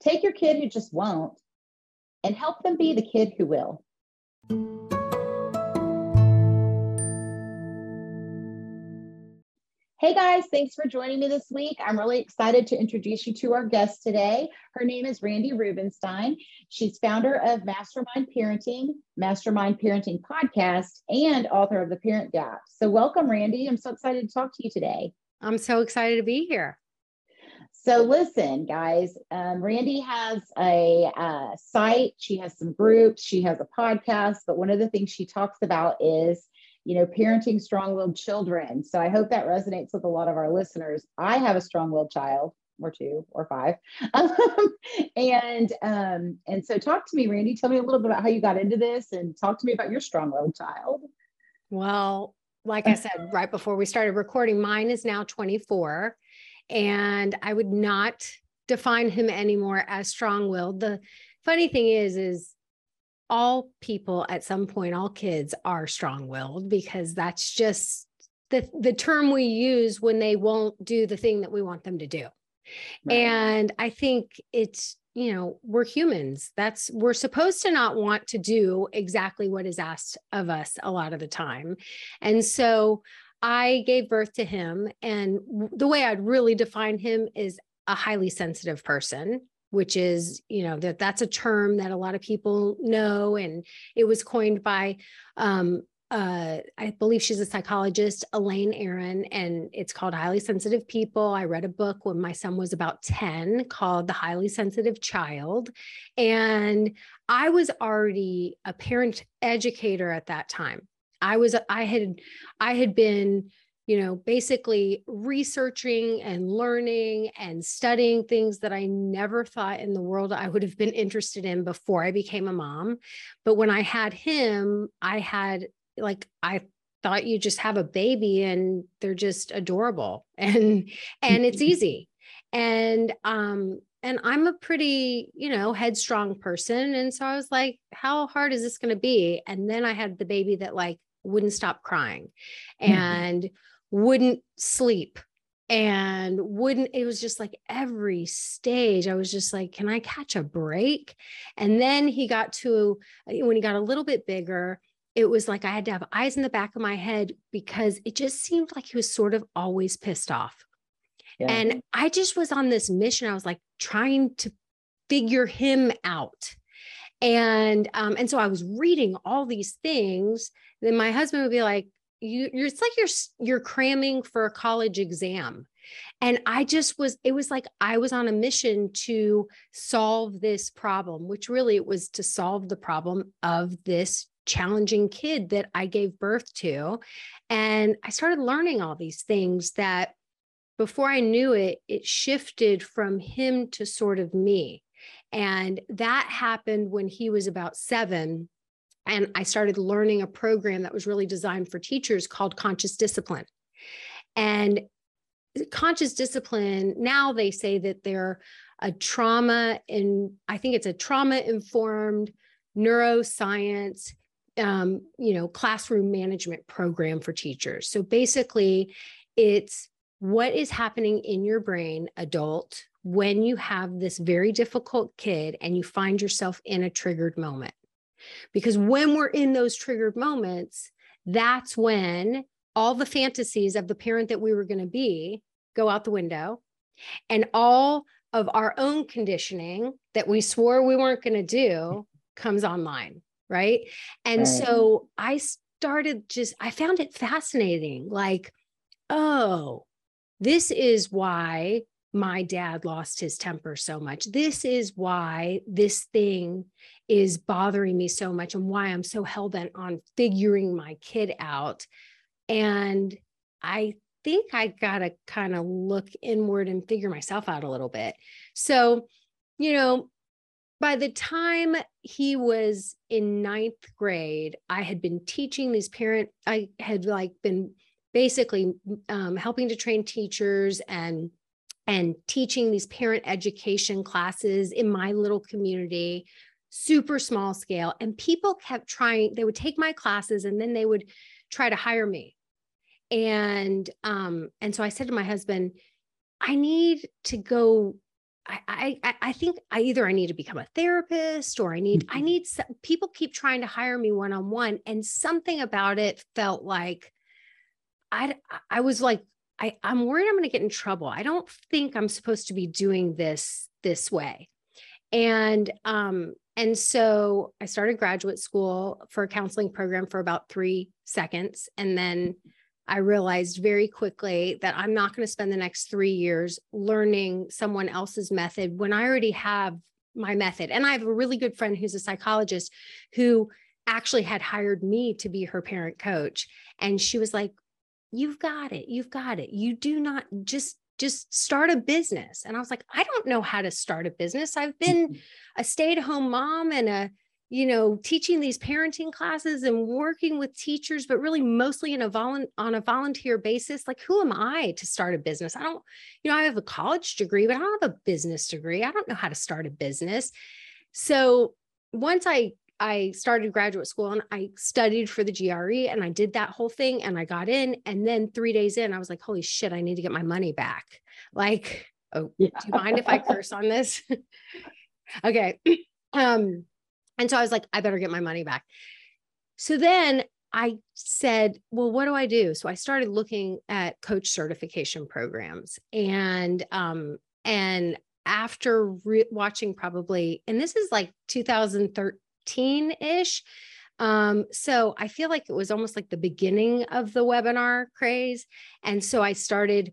Take your kid who just won't and help them be the kid who will. Hey guys, thanks for joining me this week. I'm really excited to introduce you to our guest today. Her name is Randi Rubenstein. She's founder of Mastermind Parenting, Mastermind Parenting Podcast, and author of The Parent Gap. So, welcome, Randi. I'm so excited to talk to you today. I'm so excited to be here. So, listen, guys, um, Randi has a uh, site, she has some groups, she has a podcast, but one of the things she talks about is you know, parenting strong willed children. So I hope that resonates with a lot of our listeners. I have a strong willed child or two or five. Um, and um, and so talk to me, Randi. Tell me a little bit about how you got into this and talk to me about your strong willed child. Well, like I said right before we started recording, mine is now 24. And I would not define him anymore as strong willed. The funny thing is, is all people at some point, all kids are strong willed because that's just the, the term we use when they won't do the thing that we want them to do. Right. And I think it's, you know, we're humans. That's, we're supposed to not want to do exactly what is asked of us a lot of the time. And so I gave birth to him. And the way I'd really define him is a highly sensitive person which is you know that that's a term that a lot of people know and it was coined by um, uh, I believe she's a psychologist, Elaine Aron, and it's called Highly Sensitive People. I read a book when my son was about 10 called The Highly Sensitive Child. And I was already a parent educator at that time. I was, I had, I had been you know, basically researching and learning and studying things that I never thought in the world I would have been interested in before I became a mom. But when I had him, I had like, I thought you just have a baby and they're just adorable and and it's easy. And um and i'm a pretty you know headstrong person. And so i was like how hard is this going to be? And then i had the baby that like wouldn't stop crying mm-hmm. and wouldn't sleep and wouldn't it was just like every stage i was just like can i catch a break and then he got to when he got a little bit bigger it was like i had to have eyes in the back of my head because it just seemed like he was sort of always pissed off yeah. and i just was on this mission i was like trying to figure him out and um and so i was reading all these things then my husband would be like you you're it's like you're you're cramming for a college exam. And i just was it was like i was on a mission to solve this problem which really it was to solve the problem of this challenging kid that i gave birth to. And i started learning all these things that before i knew it it shifted from him to sort of me. And that happened when he was about 7 and I started learning a program that was really designed for teachers called Conscious Discipline. And conscious discipline, now they say that they're a trauma and I think it's a trauma informed neuroscience um, you know classroom management program for teachers so basically it's what is happening in your brain adult when you have this very difficult kid and you find yourself in a triggered moment because when we're in those triggered moments, that's when all the fantasies of the parent that we were going to be go out the window. And all of our own conditioning that we swore we weren't going to do comes online. Right. And right. so I started just, I found it fascinating. Like, oh, this is why my dad lost his temper so much. This is why this thing is bothering me so much and why I'm so hell bent on figuring my kid out. And I think I got to kind of look inward and figure myself out a little bit. So, you know, by the time he was in ninth grade, I had been teaching these parent, I had like been basically um, helping to train teachers and and teaching these parent education classes in my little community super small scale and people kept trying they would take my classes and then they would try to hire me and um and so i said to my husband i need to go I, I I think I either I need to become a therapist or I need I mm-hmm. need some, people keep trying to hire me one on one and something about it felt like I I was like I I'm worried I'm going to get in trouble. I don't think I'm supposed to be doing this this way. And um and so I started graduate school for a counseling program for about 3 seconds and then I realized very quickly that I'm not going to spend the next three years learning someone else's method when I already have my method. And I have a really good friend who's a psychologist who actually had hired me to be her parent coach. And she was like, You've got it. You've got it. You do not just just start a business. And I was like, I don't know how to start a business. I've been mm-hmm. a stay-at-home mom and a you know, teaching these parenting classes and working with teachers, but really mostly in a volu- on a volunteer basis. Like, who am I to start a business? I don't, you know, I have a college degree, but I don't have a business degree. I don't know how to start a business. So once I I started graduate school and I studied for the GRE and I did that whole thing and I got in. And then three days in, I was like, holy shit, I need to get my money back. Like, oh, yeah. do you mind if I curse on this? okay. Um, and so I was like, I better get my money back. So then I said, well, what do I do? So I started looking at coach certification programs and, um, and after re- watching probably, and this is like 2013 ish. Um, so I feel like it was almost like the beginning of the webinar craze. And so I started,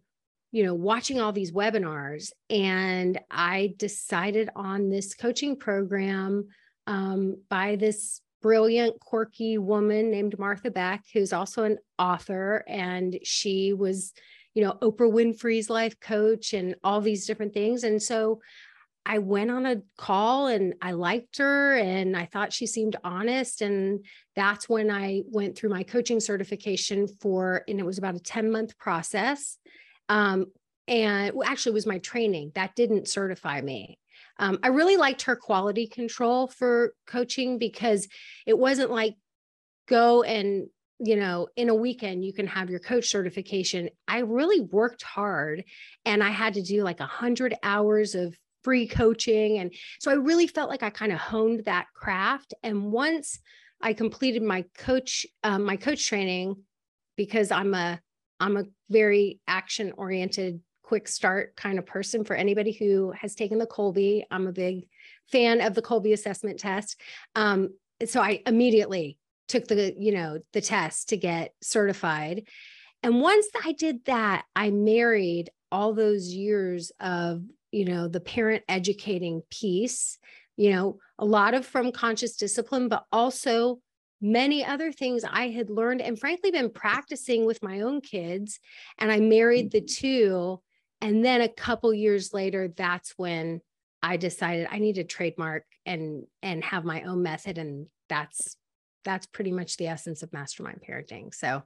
you know, watching all these webinars and I decided on this coaching program um, by this brilliant, quirky woman named Martha Beck, who's also an author. And she was, you know, Oprah Winfrey's life coach and all these different things. And so I went on a call and I liked her and I thought she seemed honest. And that's when I went through my coaching certification for, and it was about a 10 month process. Um, and actually, was my training that didn't certify me. Um, I really liked her quality control for coaching because it wasn't like go and you know in a weekend you can have your coach certification i really worked hard and i had to do like a hundred hours of free coaching and so i really felt like i kind of honed that craft and once i completed my coach um, my coach training because i'm a i'm a very action oriented quick start kind of person for anybody who has taken the Kolbe. I'm a big fan of the Kolbe assessment test. Um, so I immediately took the, you know, the test to get certified. And once I did that, I married all those years of, you know, the parent educating piece, you know, a lot of from conscious discipline, but also many other things I had learned and frankly been practicing with my own kids. And I married the mm-hmm. two and then a couple years later that's when i decided i need to trademark and and have my own method and that's that's pretty much the essence of mastermind parenting so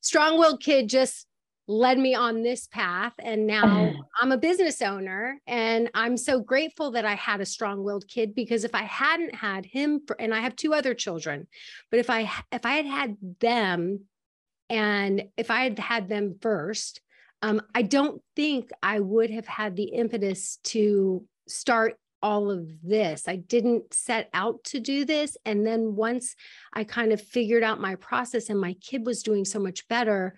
strong-willed kid just led me on this path and now i'm a business owner and i'm so grateful that i had a strong-willed kid because if i hadn't had him for, and i have two other children but if i if i had had them and if i had had them first um, I don't think I would have had the impetus to start all of this. I didn't set out to do this. And then once I kind of figured out my process and my kid was doing so much better,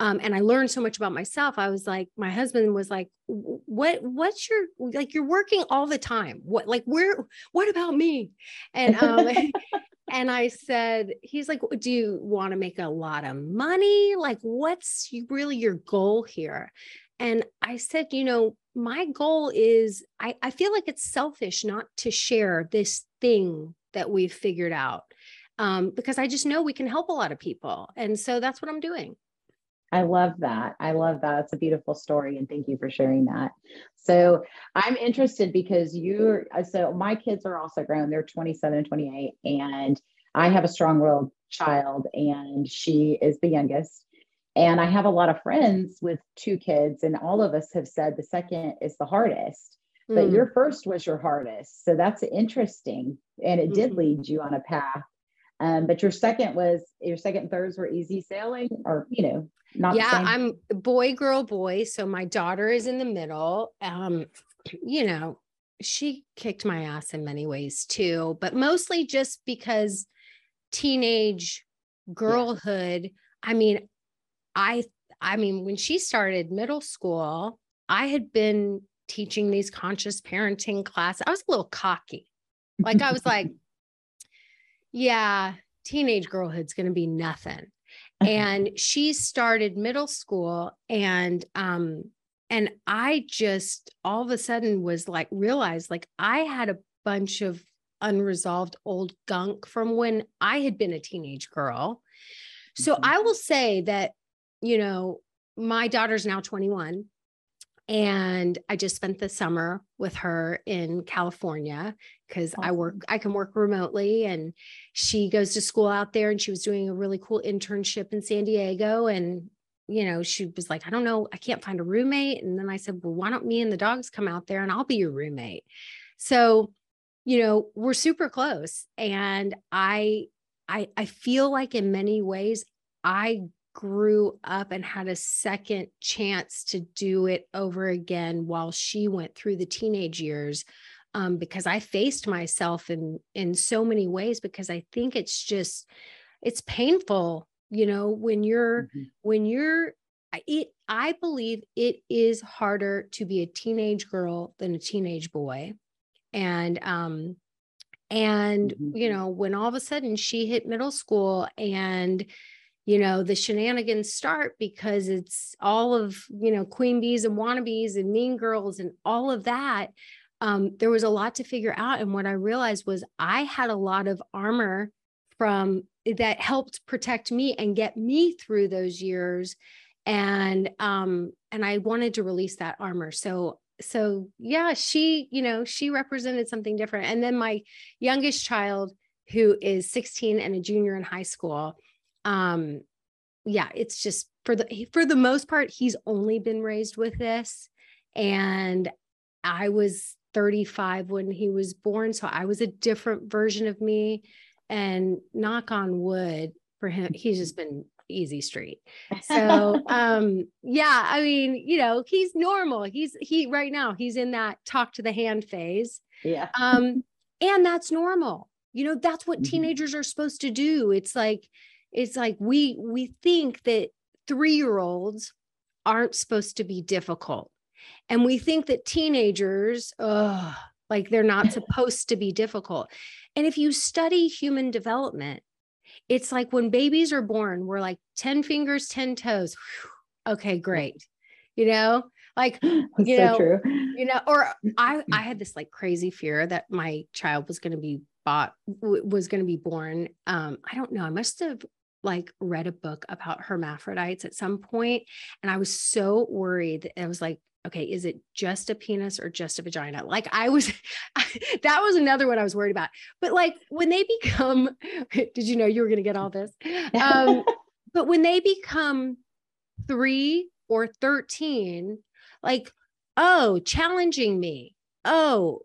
um, and I learned so much about myself. I was like, my husband was like, "What? What's your like? You're working all the time. What? Like, where? What about me?" And um, and I said, he's like, do you want to make a lot of money? Like, what's really your goal here? And I said, you know, my goal is I, I feel like it's selfish not to share this thing that we've figured out um, because I just know we can help a lot of people. And so that's what I'm doing. I love that. I love that. It's a beautiful story. And thank you for sharing that. So I'm interested because you're, uh, so my kids are also grown. They're 27 and 28. And I have a strong willed child, and she is the youngest. And I have a lot of friends with two kids, and all of us have said the second is the hardest. But mm. your first was your hardest. So that's interesting. And it mm-hmm. did lead you on a path um, but your second was your second and thirds were easy sailing, or you know, not. Yeah, I'm boy, girl, boy. So my daughter is in the middle. Um, you know, she kicked my ass in many ways too, but mostly just because teenage girlhood. Yeah. I mean, I I mean, when she started middle school, I had been teaching these conscious parenting classes. I was a little cocky. Like I was like, yeah, teenage girlhood's going to be nothing. and she started middle school and um and I just all of a sudden was like realized like I had a bunch of unresolved old gunk from when I had been a teenage girl. So mm-hmm. I will say that you know, my daughter's now 21 and I just spent the summer with her in California because awesome. I work, I can work remotely and she goes to school out there and she was doing a really cool internship in San Diego. And, you know, she was like, I don't know, I can't find a roommate. And then I said, Well, why don't me and the dogs come out there and I'll be your roommate? So, you know, we're super close. And I, I, I feel like in many ways, I grew up and had a second chance to do it over again while she went through the teenage years um, because I faced myself in in so many ways because I think it's just it's painful you know when you're mm-hmm. when you're it I believe it is harder to be a teenage girl than a teenage boy and um and mm-hmm. you know when all of a sudden she hit middle school and you know the shenanigans start because it's all of you know queen bees and wannabes and mean girls and all of that um, there was a lot to figure out and what i realized was i had a lot of armor from that helped protect me and get me through those years and um and i wanted to release that armor. So so yeah she you know she represented something different. And then my youngest child who is 16 and a junior in high school um yeah it's just for the for the most part he's only been raised with this and i was 35 when he was born so i was a different version of me and knock on wood for him he's just been easy street so um yeah i mean you know he's normal he's he right now he's in that talk to the hand phase yeah um and that's normal you know that's what mm-hmm. teenagers are supposed to do it's like it's like we we think that 3-year-olds aren't supposed to be difficult. And we think that teenagers, oh, like they're not supposed to be difficult. And if you study human development, it's like when babies are born, we're like 10 fingers, 10 toes. Whew, okay, great. You know, like you so know, true. you know, or I I had this like crazy fear that my child was going to be bought was going to be born. Um, I don't know. I must have like read a book about hermaphrodites at some point and I was so worried. I was like, okay, is it just a penis or just a vagina? Like I was, that was another one I was worried about. But like when they become, did you know you were going to get all this? Um, but when they become three or 13, like, oh, challenging me. Oh,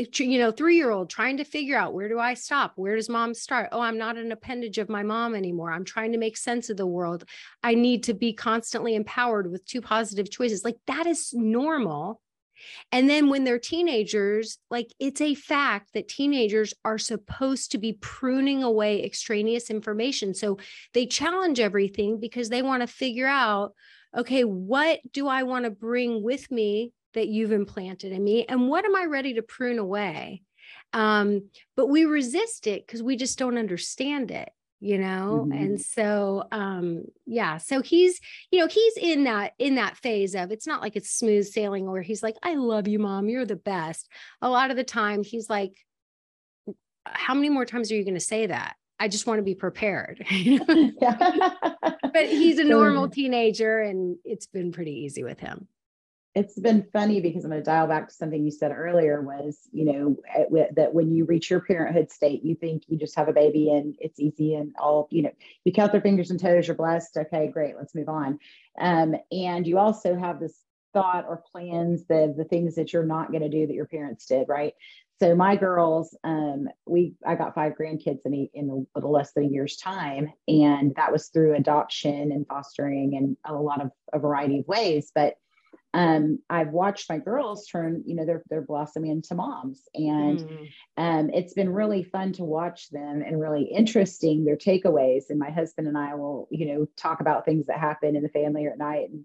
Eh, you know, three year old trying to figure out where do I stop? Where does mom start? Oh, I'm not an appendage of my mom anymore. I'm trying to make sense of the world. I need to be constantly empowered with two positive choices. Like that is normal. And then when they're teenagers, like it's a fact that teenagers are supposed to be pruning away extraneous information. So they challenge everything because they want to figure out okay, what do I want to bring with me that you've implanted in me and what am i ready to prune away? Um, but we resist it because we just don't understand it you know? Mm-hmm. and so um yeah so he's you know he's in that in that phase of it's not like it's smooth sailing where he's like i love you mom you're the best. A lot of the time he's like how many more times are you going to say that? I just want to be prepared. But he's a normal teenager and it's been pretty easy with him it's been funny because I'm going to dial back to something you said earlier was, you know, that when you reach your parenthood state, you think you just have a baby and it's easy and all, you know, you count their fingers and toes, you're blessed. Okay, great, let's move on. Um, and you also have this thought or plans, the the things that you're not going to do that your parents did, right? So my girls, um, we I got five grandkids in a, in a little less than a year's time, and that was through adoption and fostering and a lot of a variety of ways, but um, I've watched my girls turn, you know, they're they're blossoming into moms, and mm. um, it's been really fun to watch them and really interesting their takeaways. And my husband and I will, you know, talk about things that happen in the family or at night, and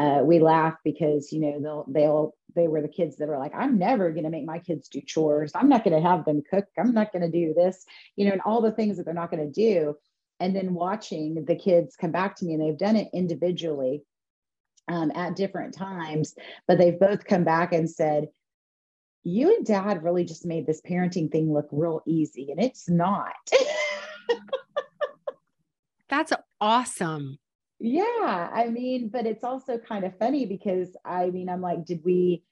uh, we laugh because you know they'll they'll they were the kids that are like i'm never going to make my kids do chores. I'm not going to have them cook. I'm not going to do this you know and all the things that they're not going to do. And then watching the kids come back to me and they've done it individually um, at different times but they've both come back and said you and dad really just made this parenting thing look real easy and it's not. That's awesome. Yeah i mean but it's also kind of funny because i mean i'm like did we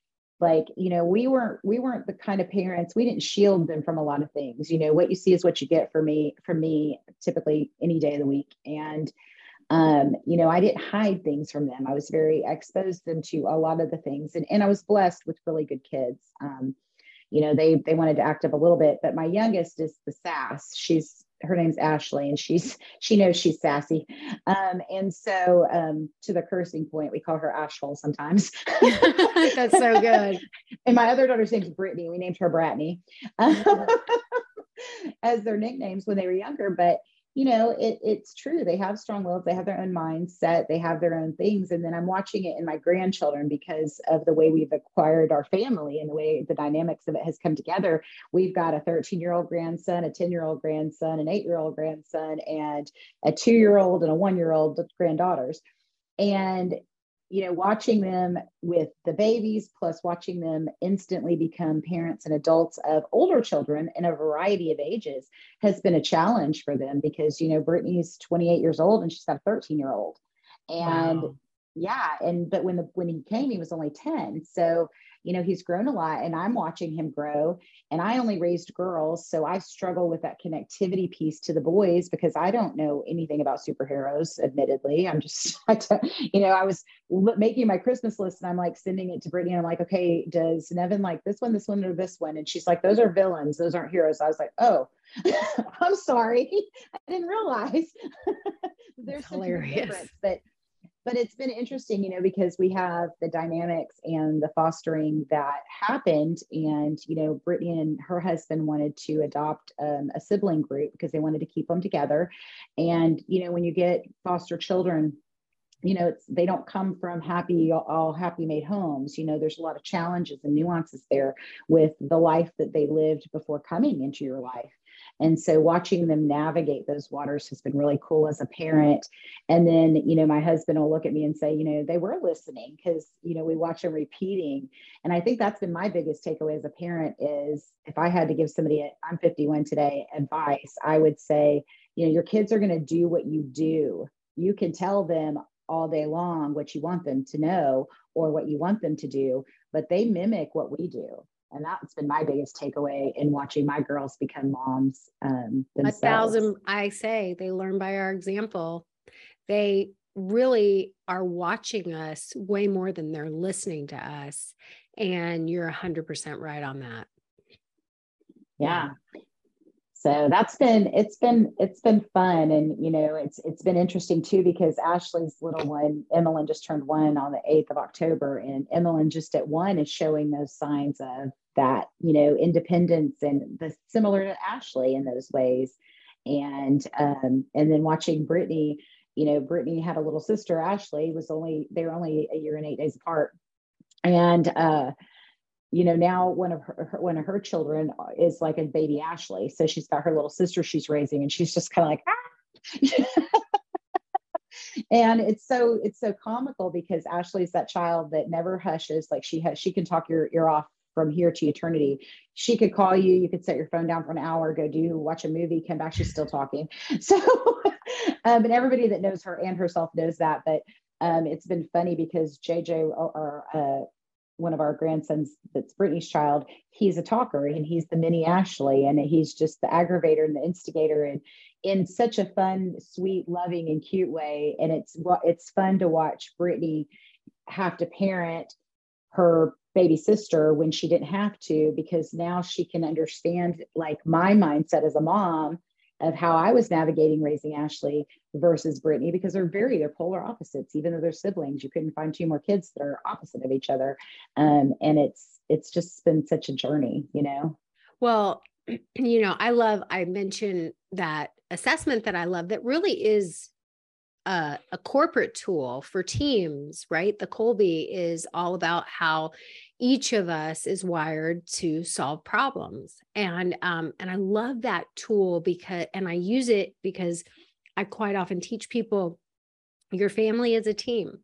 like you know we weren't we weren't the kind of parents we didn't shield them from a lot of things. You know what you see is what you get for me for me typically any day of the week. And um, you know i didn't hide things from them i was very I exposed them to a lot of the things and, and i was blessed with really good kids um, you know they they wanted to act up a little bit but my youngest is the sass she's her name's Ashley, and she's she knows she's sassy. Um, and so um, to the cursing point, we call her Ashhole sometimes. That's so good. and my other daughter's name's Brittany. We named her Bratney as their nicknames when they were younger. But you know, it, it's true. They have strong wills, they have their own mindset, they have their own things. And then I'm watching it in my grandchildren because of the way we've acquired our family and the way the dynamics of it has come together. We've got a 13 year old grandson, a 10 year old grandson, an eight year old grandson, and a two year old and a one year old granddaughters. And you know, watching them with the babies, plus watching them instantly become parents and adults of older children in a variety of ages has been a challenge for them because, you know, Brittany's 28 years old and she's got a 13 year old. And wow. yeah, and but when the when he came, he was only 10. So you know, he's grown a lot and I'm watching him grow. And I only raised girls. So I struggle with that connectivity piece to the boys because I don't know anything about superheroes, admittedly. I'm just, you know, I was making my Christmas list and I'm like sending it to Brittany. And I'm like, okay, does Nevin like this one, this one, or this one? And she's like, those are villains. Those aren't heroes. I was like, oh, I'm sorry. I didn't realize. There's hilarious. difference. But but it's been interesting, you know, because we have the dynamics and the fostering that happened. And, you know, Brittany and her husband wanted to adopt um, a sibling group because they wanted to keep them together. And, you know, when you get foster children, you know, it's they don't come from happy, all happy made homes. You know, there's a lot of challenges and nuances there with the life that they lived before coming into your life. And so watching them navigate those waters has been really cool as a parent. And then, you know, my husband will look at me and say, you know, they were listening because, you know, we watch them repeating. And I think that's been my biggest takeaway as a parent is if I had to give somebody, I'm 51 today, advice, I would say, you know, your kids are going to do what you do. You can tell them all day long what you want them to know or what you want them to do, but they mimic what we do and that's been my biggest takeaway in watching my girls become moms um, a thousand i say they learn by our example. They really are watching us way more than they're listening to us. And you're 100% right on that. Yeah so that's been it's been it's been fun. And you know it's it's been interesting too because ashley's little one emmeline just turned one on the 8th of october and emmeline just at one is showing those signs of that you know independence and the similar to ashley in those ways. And um and then watching brittany you know brittany had a little sister ashley was only they were only a year and eight days apart. And uh you know now one of her, her, one of her children is like a baby ashley. So she's got her little sister she's raising and she's just kind of like ah! and it's so it's so comical because ashley's that child that never hushes. Like she has she can talk your ear off from here to eternity. She could call you you could set your phone down for an hour go do watch a movie come back she's still talking. So um, and everybody that knows her and herself knows that but um, it's been funny because jj or, or uh, one of our grandsons that's Brittany's child, he's a talker and he's the mini Ashley and he's just the aggravator and the instigator and in such a fun, sweet, loving, and cute way. And it's it's fun to watch Brittany have to parent her baby sister when she didn't have to because now she can understand like my mindset as a mom of how I was navigating raising Ashley versus Brittany because they're very they're polar opposites. Even though they're siblings, you couldn't find two more kids that are opposite of each other, um, and it's it's just been such a journey, you know. Well, you know, I love. I mentioned that assessment that I love that really is a, a, corporate tool for teams, right? The Kolbe is all about how each of us is wired to solve problems, and um, and I love that tool because, and I use it because I quite often teach people your family is a team,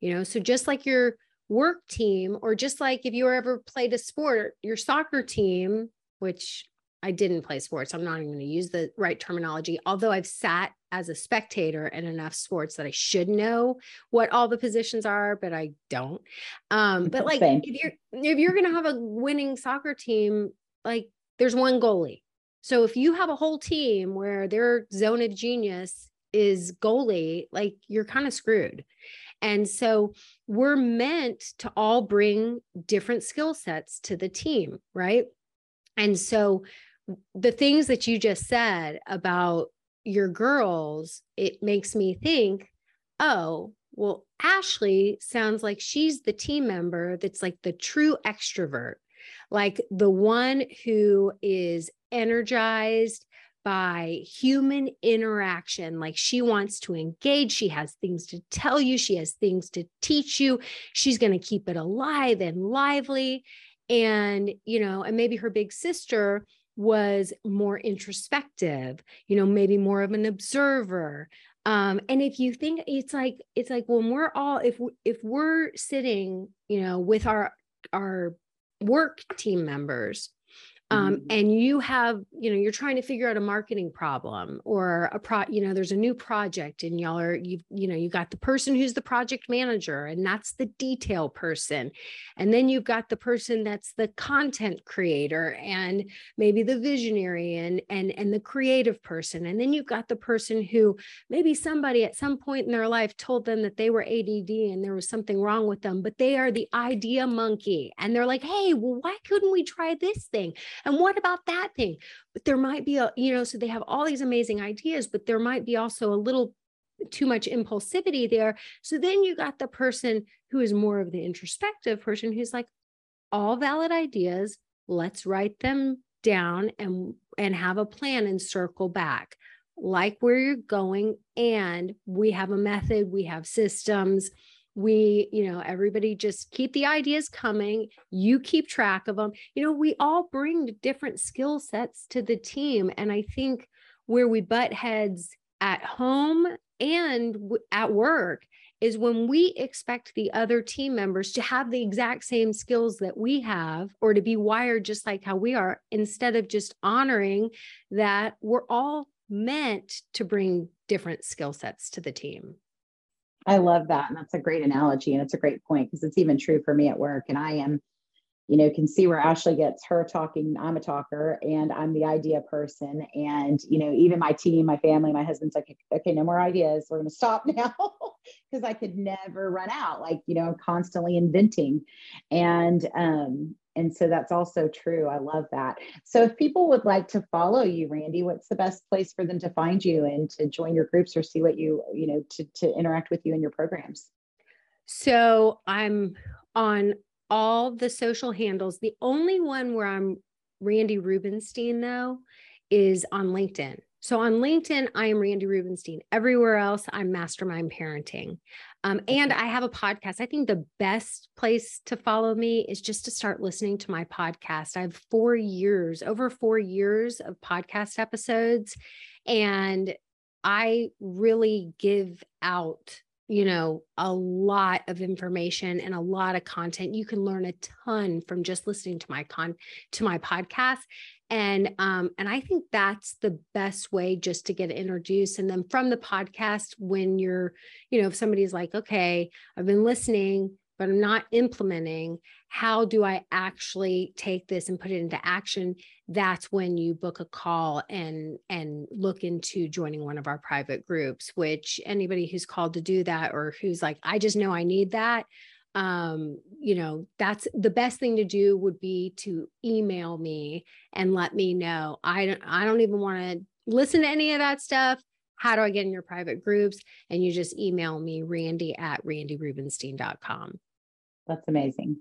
you know. So just like your work team, or just like if you ever played a sport, your soccer team, which I didn't play sports. I'm not even going to use the right terminology, although I've sat as a spectator in enough sports that I should know what all the positions are, but I don't. Um, but like if you're if you're going to have a winning soccer team, like there's one goalie. So if you have a whole team where their zone of genius is goalie, like you're kind of screwed. And so we're meant to all bring different skill sets to the team, right? And so the things that you just said about your girls, it makes me think, oh, well, Ashley sounds like she's the team member that's like the true extrovert, like the one who is energized by human interaction. Like she wants to engage, she has things to tell you, she has things to teach you. She's going to keep it alive and lively. And, you know, and maybe her big sister was more introspective, you know, maybe more of an observer. Um, and if you think it's like, it's like when we're all, if, if we're sitting, you know, with our, our work team members, um, mm-hmm. and you have you know you're trying to figure out a marketing problem or a pro you know there's a new project and y'all are you you know you got the person who's the project manager and that's the detail person. And then you've got the person that's the content creator and maybe the visionary and and and the creative person. And then you've got the person who maybe somebody at some point in their life told them that they were ADD and there was something wrong with them but they are the idea monkey. And they're like hey well why couldn't we try this thing and what about that thing? But there might be a, you know, so they have all these amazing ideas, but there might be also a little too much impulsivity there. So then you got the person who is more of the introspective person who's like, all valid ideas, let's write them down and and have a plan and circle back like where you're going and we have a method we have systems we you know everybody just keep the ideas coming you keep track of them you know we all bring different skill sets to the team and i think where we butt heads at home and w- at work is when we expect the other team members to have the exact same skills that we have or to be wired just like how we are instead of just honoring that we're all meant to bring different skill sets to the team I love that. And that's a great analogy. And it's a great point because it's even true for me at work. And I am, you know, can see where Ashley gets her talking. I'm a talker and I'm the idea person. And, you know, even my team, my family, my husband's like, okay, no more ideas. We're going to stop now because I could never run out. Like, you know, I'm constantly inventing. And, um, and so that's also true. I love that. So if people would like to follow you, Randi, what's the best place for them to find you and to join your groups or see what you, you know, to, to interact with you in your programs? So I'm on all the social handles. The only one where I'm Randi Rubenstein though is on LinkedIn. So on LinkedIn, I am Randi Rubenstein. Everywhere else, I'm Mastermind Parenting. Um, and I have a podcast. I think the best place to follow me is just to start listening to my podcast. I have four years, over four years of podcast episodes. And I really give out you know a lot of information and a lot of content. You can learn a ton from just listening to my con to my podcast. And um and i think that's the best way just to get introduced. And then from the podcast when you're you know if somebody's like okay i've been listening but i'm not implementing how do i actually take this and put it into action that's when you book a call and and look into joining one of our private groups which anybody who's called to do that or who's like i just know i need that um you know that's the best thing to do would be to email me and let me know i don't i don't even want to listen to any of that stuff, how do I get in your private groups? And you just email me, randi at randirubenstein.com. That's amazing.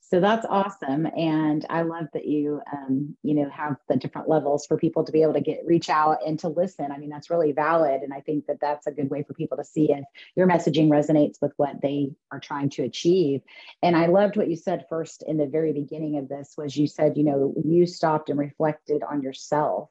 So that's awesome. And I love that you, um, you know, have the different levels for people to be able to get, reach out and to listen. I mean, that's really valid. And I think that that's a good way for people to see if your messaging resonates with what they are trying to achieve. And I loved what you said first in the very beginning of this was you said, you know, you stopped and reflected on yourself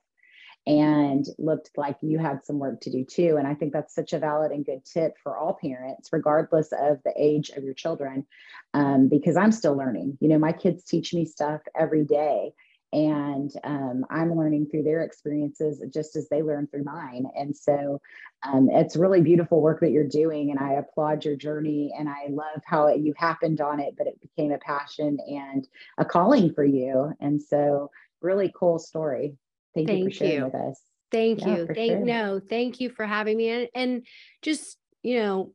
and looked like you had some work to do too. And I think that's such a valid and good tip for all parents, regardless of the age of your children, um, because I'm still learning. You know, my kids teach me stuff every day. And um, I'm learning through their experiences just as they learn through mine. And so um, it's really beautiful work that you're doing. And I applaud your journey. And I love how it, you happened on it, but it became a passion and a calling for you. And so, really cool story. Thank, thank you for sharing you. with us. Thank yeah, you. Thank sure. no, thank you for having me. And, and just, you know,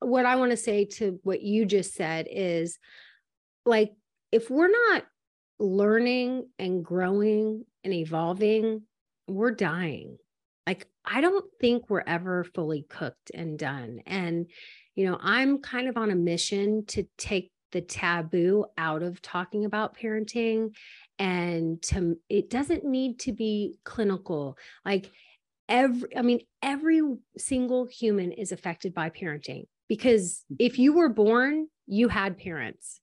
what I want to say to what you just said is like if we're not learning and growing and evolving, we're dying. Like I don't think we're ever fully cooked and done. And you know, I'm kind of on a mission to take the taboo out of talking about parenting and to it doesn't need to be clinical like every i mean every single human is affected by parenting because if mm-hmm. you were born you had parents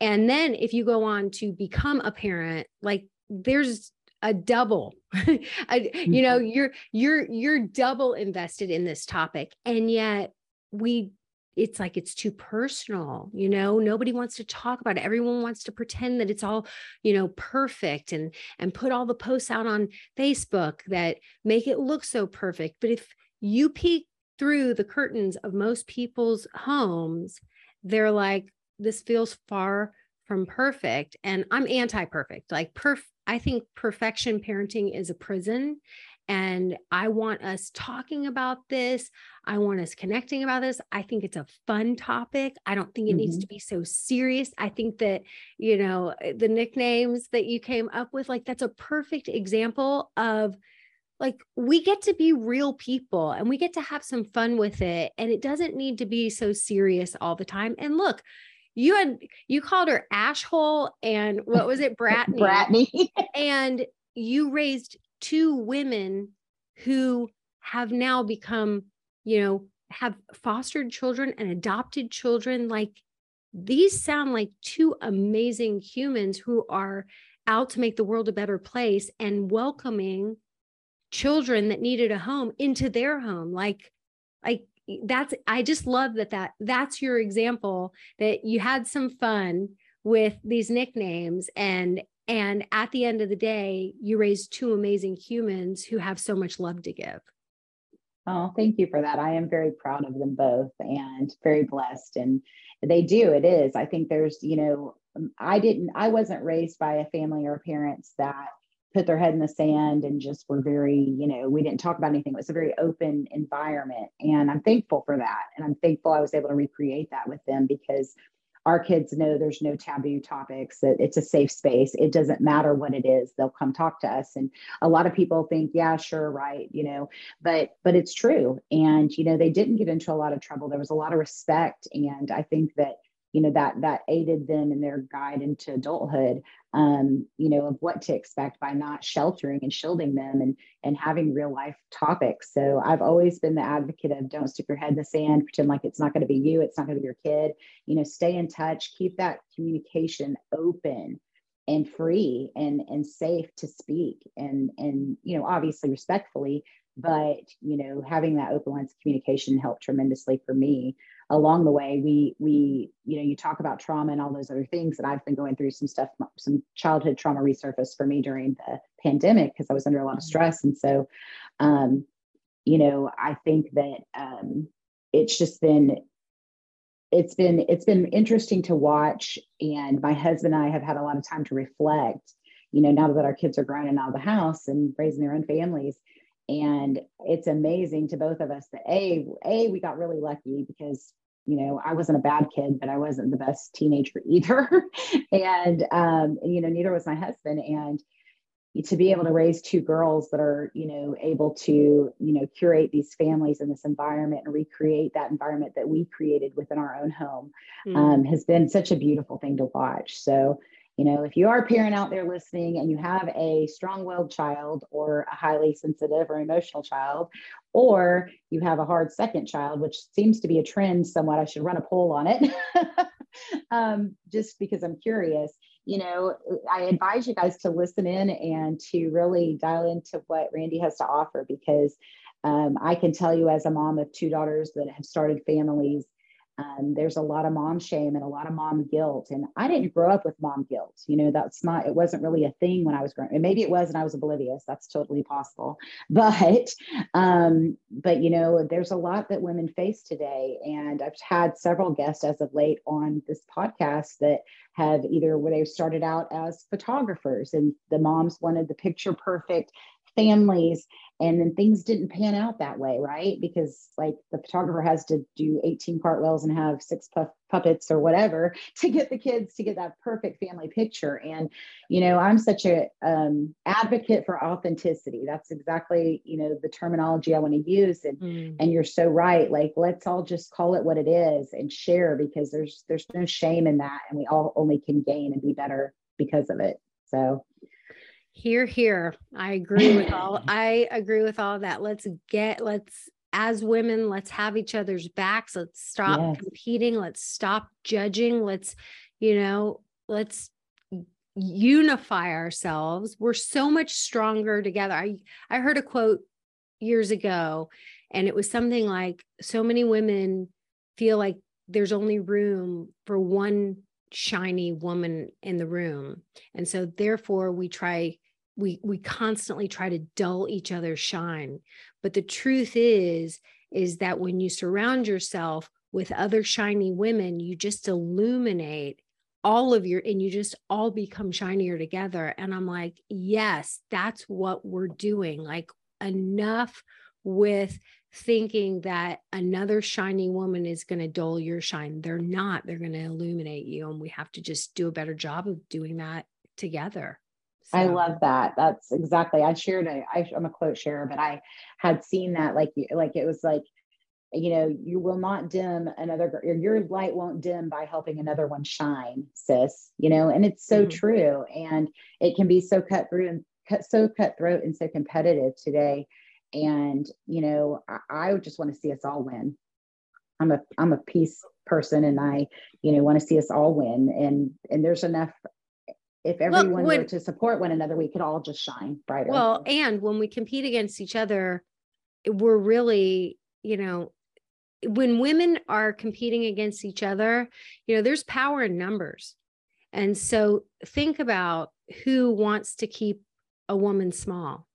and then if you go on to become a parent like there's a double I, you know mm-hmm. you're you're you're double invested in this topic and yet we it's like it's too personal you know? Nobody wants to talk about it. Everyone wants to pretend that it's all you know perfect and and put all the posts out on facebook that make it look so perfect. But if you peek through the curtains of most people's homes they're like this feels far from perfect and i'm anti-perfect like perf i think perfection parenting is a prison and I want us talking about this. I want us connecting about this. I think it's a fun topic. I don't think it mm-hmm. needs to be so serious. I think that, you know, eh, the nicknames that you came up with, like, that's a perfect example of like we get to be real people and we get to have some fun with it. And it doesn't need to be so serious all the time. And look, you had you called her ashhole and what was it bratney bratney and you raised two women who have now become, you know, have fostered children and adopted children. Like these sound like two amazing humans who are out to make the world a better place and welcoming children that needed a home into their home. Like, like that's i just love that that that's your example that you had some fun with these nicknames and and at the end of the day, you raise two amazing humans who have so much love to give. Oh, thank you for that. I am very proud of them both and very blessed. And they do, it is. I think there's, you know, um, I didn't, I wasn't raised by a family or parents that put their head in the sand and just were very, you know, we didn't talk about anything. It was a very open environment. And I'm thankful for that. And I'm thankful I was able to recreate that with them because our kids know there's no taboo topics that it's a safe space. It doesn't matter what it is they'll come talk to us. And a lot of people think yeah sure right you know but but it's true. And you know they didn't get into a lot of trouble. There was a lot of respect. And i think that you know that that aided them in their guide into adulthood um, you know of what to expect by not sheltering and shielding them and and having real life topics. So i've always been the advocate of don't stick your head in the sand pretend like it's not going to be you it's not going to be your kid. You know stay in touch keep that communication open and free and and safe to speak and and you know obviously respectfully but you know having that open lines of communication helped tremendously for me along the way we we you know you talk about trauma and all those other things that i've been going through some stuff some childhood trauma resurfaced for me during the pandemic because i was under a lot of mm-hmm. stress and so um you know i think that um it's just been it's been it's been interesting to watch and my husband and i have had a lot of time to reflect you know now that our kids are grown and out of the house and raising their own families and it's amazing to both of us that a a we got really lucky because you know i wasn't a bad kid but i wasn't the best teenager either. And um you know neither was my husband. And to be able to raise two girls that are you know able to you know curate these families in this environment and recreate that environment that we created within our own home mm. um, has been such a beautiful thing to watch. So you know if you are a parent out there listening and you have a strong-willed child or a highly sensitive or emotional child or you have a hard second child which seems to be a trend somewhat i should run a poll on it um, just because i'm curious you know, I advise you guys to listen in and to really dial into what Randi has to offer because um, I can tell you, as a mom of two daughters that have started families, um, there's a lot of mom shame and a lot of mom guilt. And I didn't grow up with mom guilt. You know, that's not, it wasn't really a thing when I was growing. And maybe it was and I was oblivious. That's totally possible. But, um, but, you know, there's a lot that women face today. And I've had several guests as of late on this podcast that have either where they started out as photographers and the moms wanted the picture perfect families and then things didn't pan out that way right? Because like the photographer has to do 18 cartwheels and have six puff puppets or whatever to get the kids to get that perfect family picture. And you know i'm such a um, advocate for authenticity. That's exactly you know the terminology i want to use and mm. and you're so right. Like let's all just call it what it is and share because there's there's no shame in that and we all only can gain and be better because of it. So here, here. I agree with all. I agree with all that. Let's get. Let's as women, let's have each other's backs. Let's stop yes. competing. Let's stop judging. Let's, you know, let's unify ourselves. We're so much stronger together. I I heard a quote years ago, and it was something like, "So many women feel like there's only room for one shiny woman in the room and so therefore we try we we constantly try to dull each other's shine. But the truth is is that when you surround yourself with other shiny women you just illuminate all of your and you just all become shinier together. And i'm like yes that's what we're doing. Like enough with thinking that another shiny woman is going to dull your shine. They're not. They're going to illuminate you and we have to just do a better job of doing that together so. I love that. That's exactly. I shared a. I, I'm a quote sharer, but I had seen that like like it was like, you know, you will not dim another. Your light won't dim by helping another one shine, sis. You know, and it's so mm-hmm. true. And it can be so cut through and cut so cutthroat and so competitive today. And you know, I, I just want to see us all win. I'm a I'm a peace person and I, you know, want to see us all win. And and there's enough if everyone well, when, were to support one another, we could all just shine brighter. Well, and when we compete against each other, we're really, you know, when women are competing against each other, you know, there's power in numbers. And so think about who wants to keep a woman small,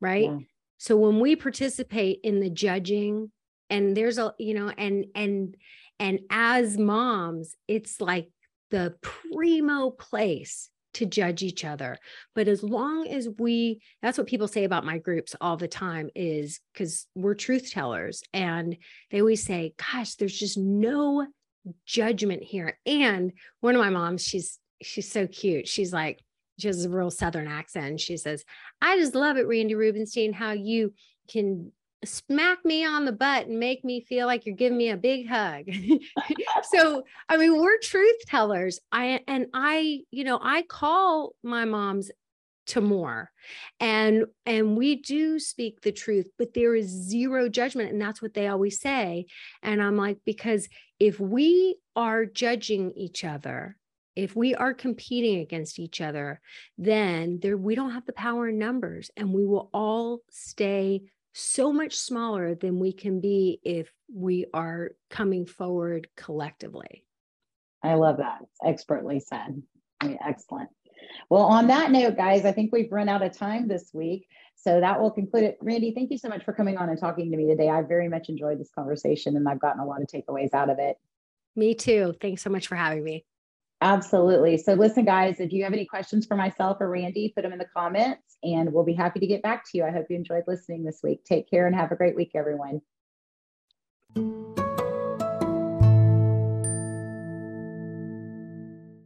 right? Yeah. So when we participate in the judging, and there's a, you know, and, and, and as moms, it's like the primo place to judge each other. But as long as we that's what people say about my groups all the time is because we're truth tellers and they always say gosh there's just no judgment here. And one of my moms she's she's so cute. She's like she has a real southern accent she says i just love it randi rubenstein how you can smack me on the butt and make me feel like you're giving me a big hug. so, I mean, we're truth tellers. I and I, you know, I call my moms to more and and we do speak the truth but there is zero judgment and that's what they always say and i'm like because if we are judging each other if we are competing against each other then there we don't have the power in numbers and we will all stay so much smaller than we can be if we are coming forward collectively. I love that. It's expertly said. I mean, excellent. Well, on that note, guys, I think we've run out of time this week. So that will conclude it. Randi, thank you so much for coming on and talking to me today. I very much enjoyed this conversation and I've gotten a lot of takeaways out of it. Me too. Thanks so much for having me. Absolutely. So, listen, guys, if you have any questions for myself or Randi, put them in the comments and we'll be happy to get back to you. I hope you enjoyed listening this week. Take care and have a great week, everyone.